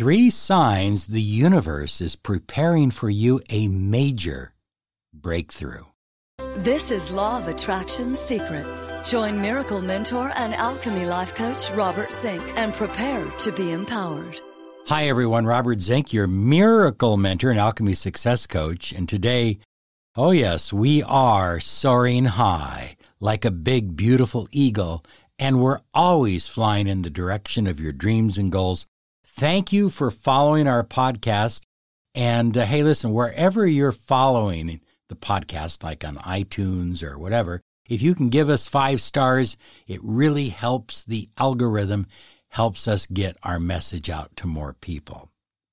Three signs the universe is preparing for you a major breakthrough. This is Law of Attraction Secrets. Join Miracle Mentor and Alchemy Life Coach Robert Zink and prepare to be empowered. Hi, everyone. Robert Zink, your miracle mentor and alchemy success coach. And today, oh, yes, we are soaring high like a big, beautiful eagle, and we're always flying in the direction of your dreams and goals. Thank you for following our podcast. And uh, hey, listen, wherever you're following the podcast, like on iTunes or whatever, if you can give us five stars, it really helps the algorithm, helps us get our message out to more people.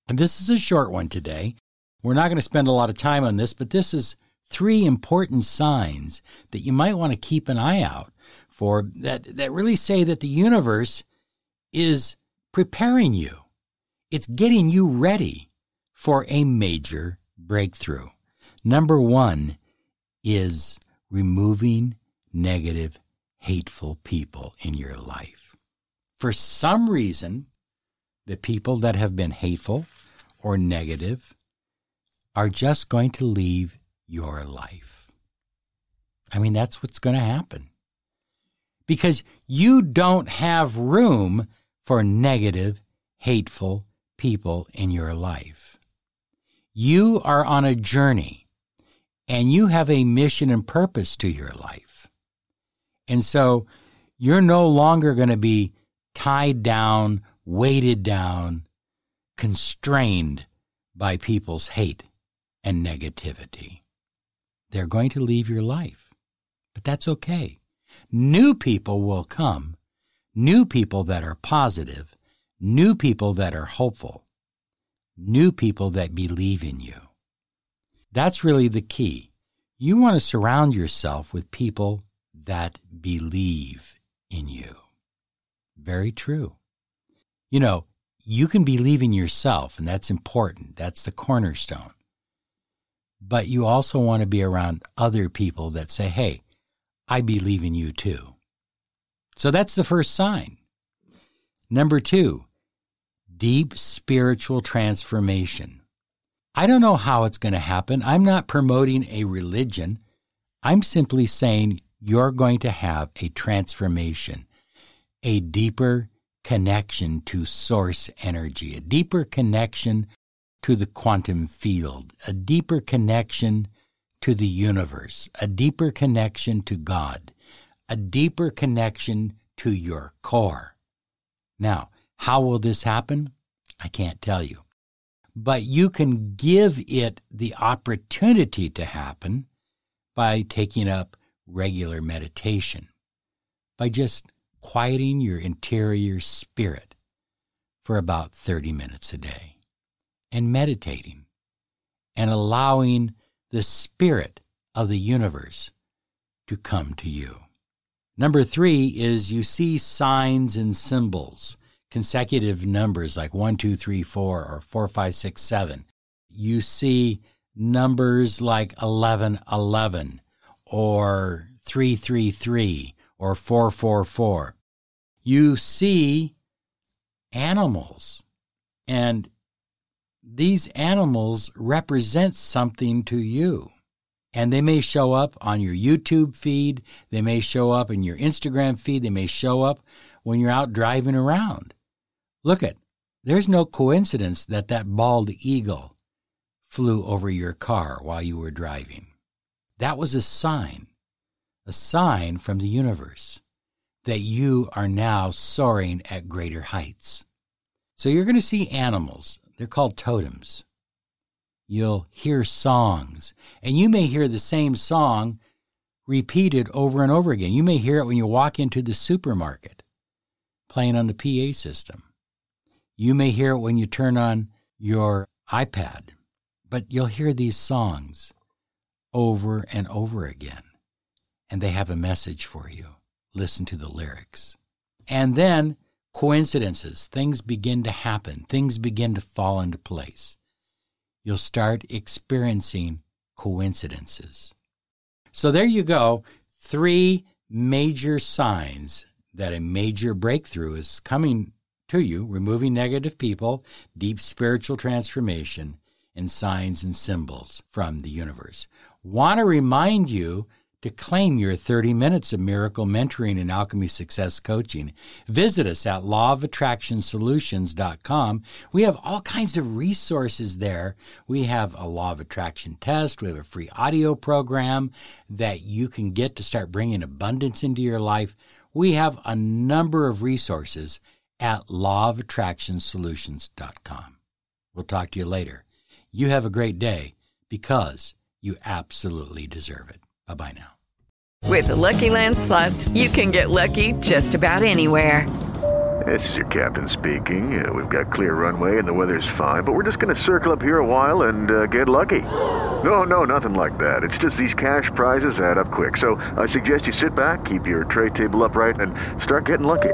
And this is a short one today. We're not going to spend a lot of time on this, but this is three important signs that you might want to keep an eye out for that, that really say that the universe is preparing you it's getting you ready for a major breakthrough. Number one is removing negative, hateful people in your life. For some reason, the people that have been hateful or negative are just going to leave your life. I mean, that's what's going to happen. Because you don't have room for negative, hateful people in your life. You are on a journey and you have a mission and purpose to your life. And so you're no longer going to be tied down, weighted down, constrained by people's hate and negativity. They're going to leave your life, but that's okay. New people will come, new people that are positive, new people that are hopeful, new people that believe in you. That's really the key. You want to surround yourself with people that believe in you. Very true. You know, you can believe in yourself, and that's important. That's the cornerstone. But you also want to be around other people that say, hey, I believe in you too. So that's the first sign. Number two, deep spiritual transformation. I don't know how it's going to happen. I'm not promoting a religion. I'm simply saying you're going to have a transformation, a deeper connection to source energy, a deeper connection to the quantum field, a deeper connection to the universe, a deeper connection to God, a deeper connection to your core. Now, how will this happen? I can't tell you. But you can give it the opportunity to happen by taking up regular meditation, by just quieting your interior spirit for about 30 minutes a day and meditating and allowing the spirit of the universe to come to you. Number three is you see signs and symbols consecutive numbers like 1, 2, 3, 4, or 4, 5, 6, 7. You see numbers like 11, 11, or 333, or 444. You see animals, and these animals represent something to you. And they may show up on your YouTube feed, they may show up in your Instagram feed, they may show up when you're out driving around. Look at, there's no coincidence that that bald eagle flew over your car while you were driving. That was a sign, a sign from the universe that you are now soaring at greater heights. So you're going to see animals. They're called totems. You'll hear songs, and you may hear the same song repeated over and over again. You may hear it when you walk into the supermarket, playing on the PA system. You may hear it when you turn on your iPad, but you'll hear these songs over and over again, and they have a message for you. Listen to the lyrics. And then coincidences, things begin to happen, things begin to fall into place. You'll start experiencing coincidences. So there you go, three major signs that a major breakthrough is coming to you, removing negative people, deep spiritual transformation, and signs and symbols from the universe. Want to remind you to claim your 30 minutes of miracle mentoring and alchemy success coaching. Visit us at lawofattractionsolutions.com. We have all kinds of resources there. We have a law of attraction test, we have a free audio program that you can get to start bringing abundance into your life. We have a number of resources at lawofattractionsolutions.com. We'll talk to you later. You have a great day because you absolutely deserve it. Bye bye now. With the Lucky Land slots, you can get lucky just about anywhere. This is your captain speaking. Uh, we've got clear runway and the weather's fine, but we're just going to circle up here a while and uh, get lucky. No, no, nothing like that. It's just these cash prizes add up quick. So I suggest you sit back, keep your tray table upright, and start getting lucky.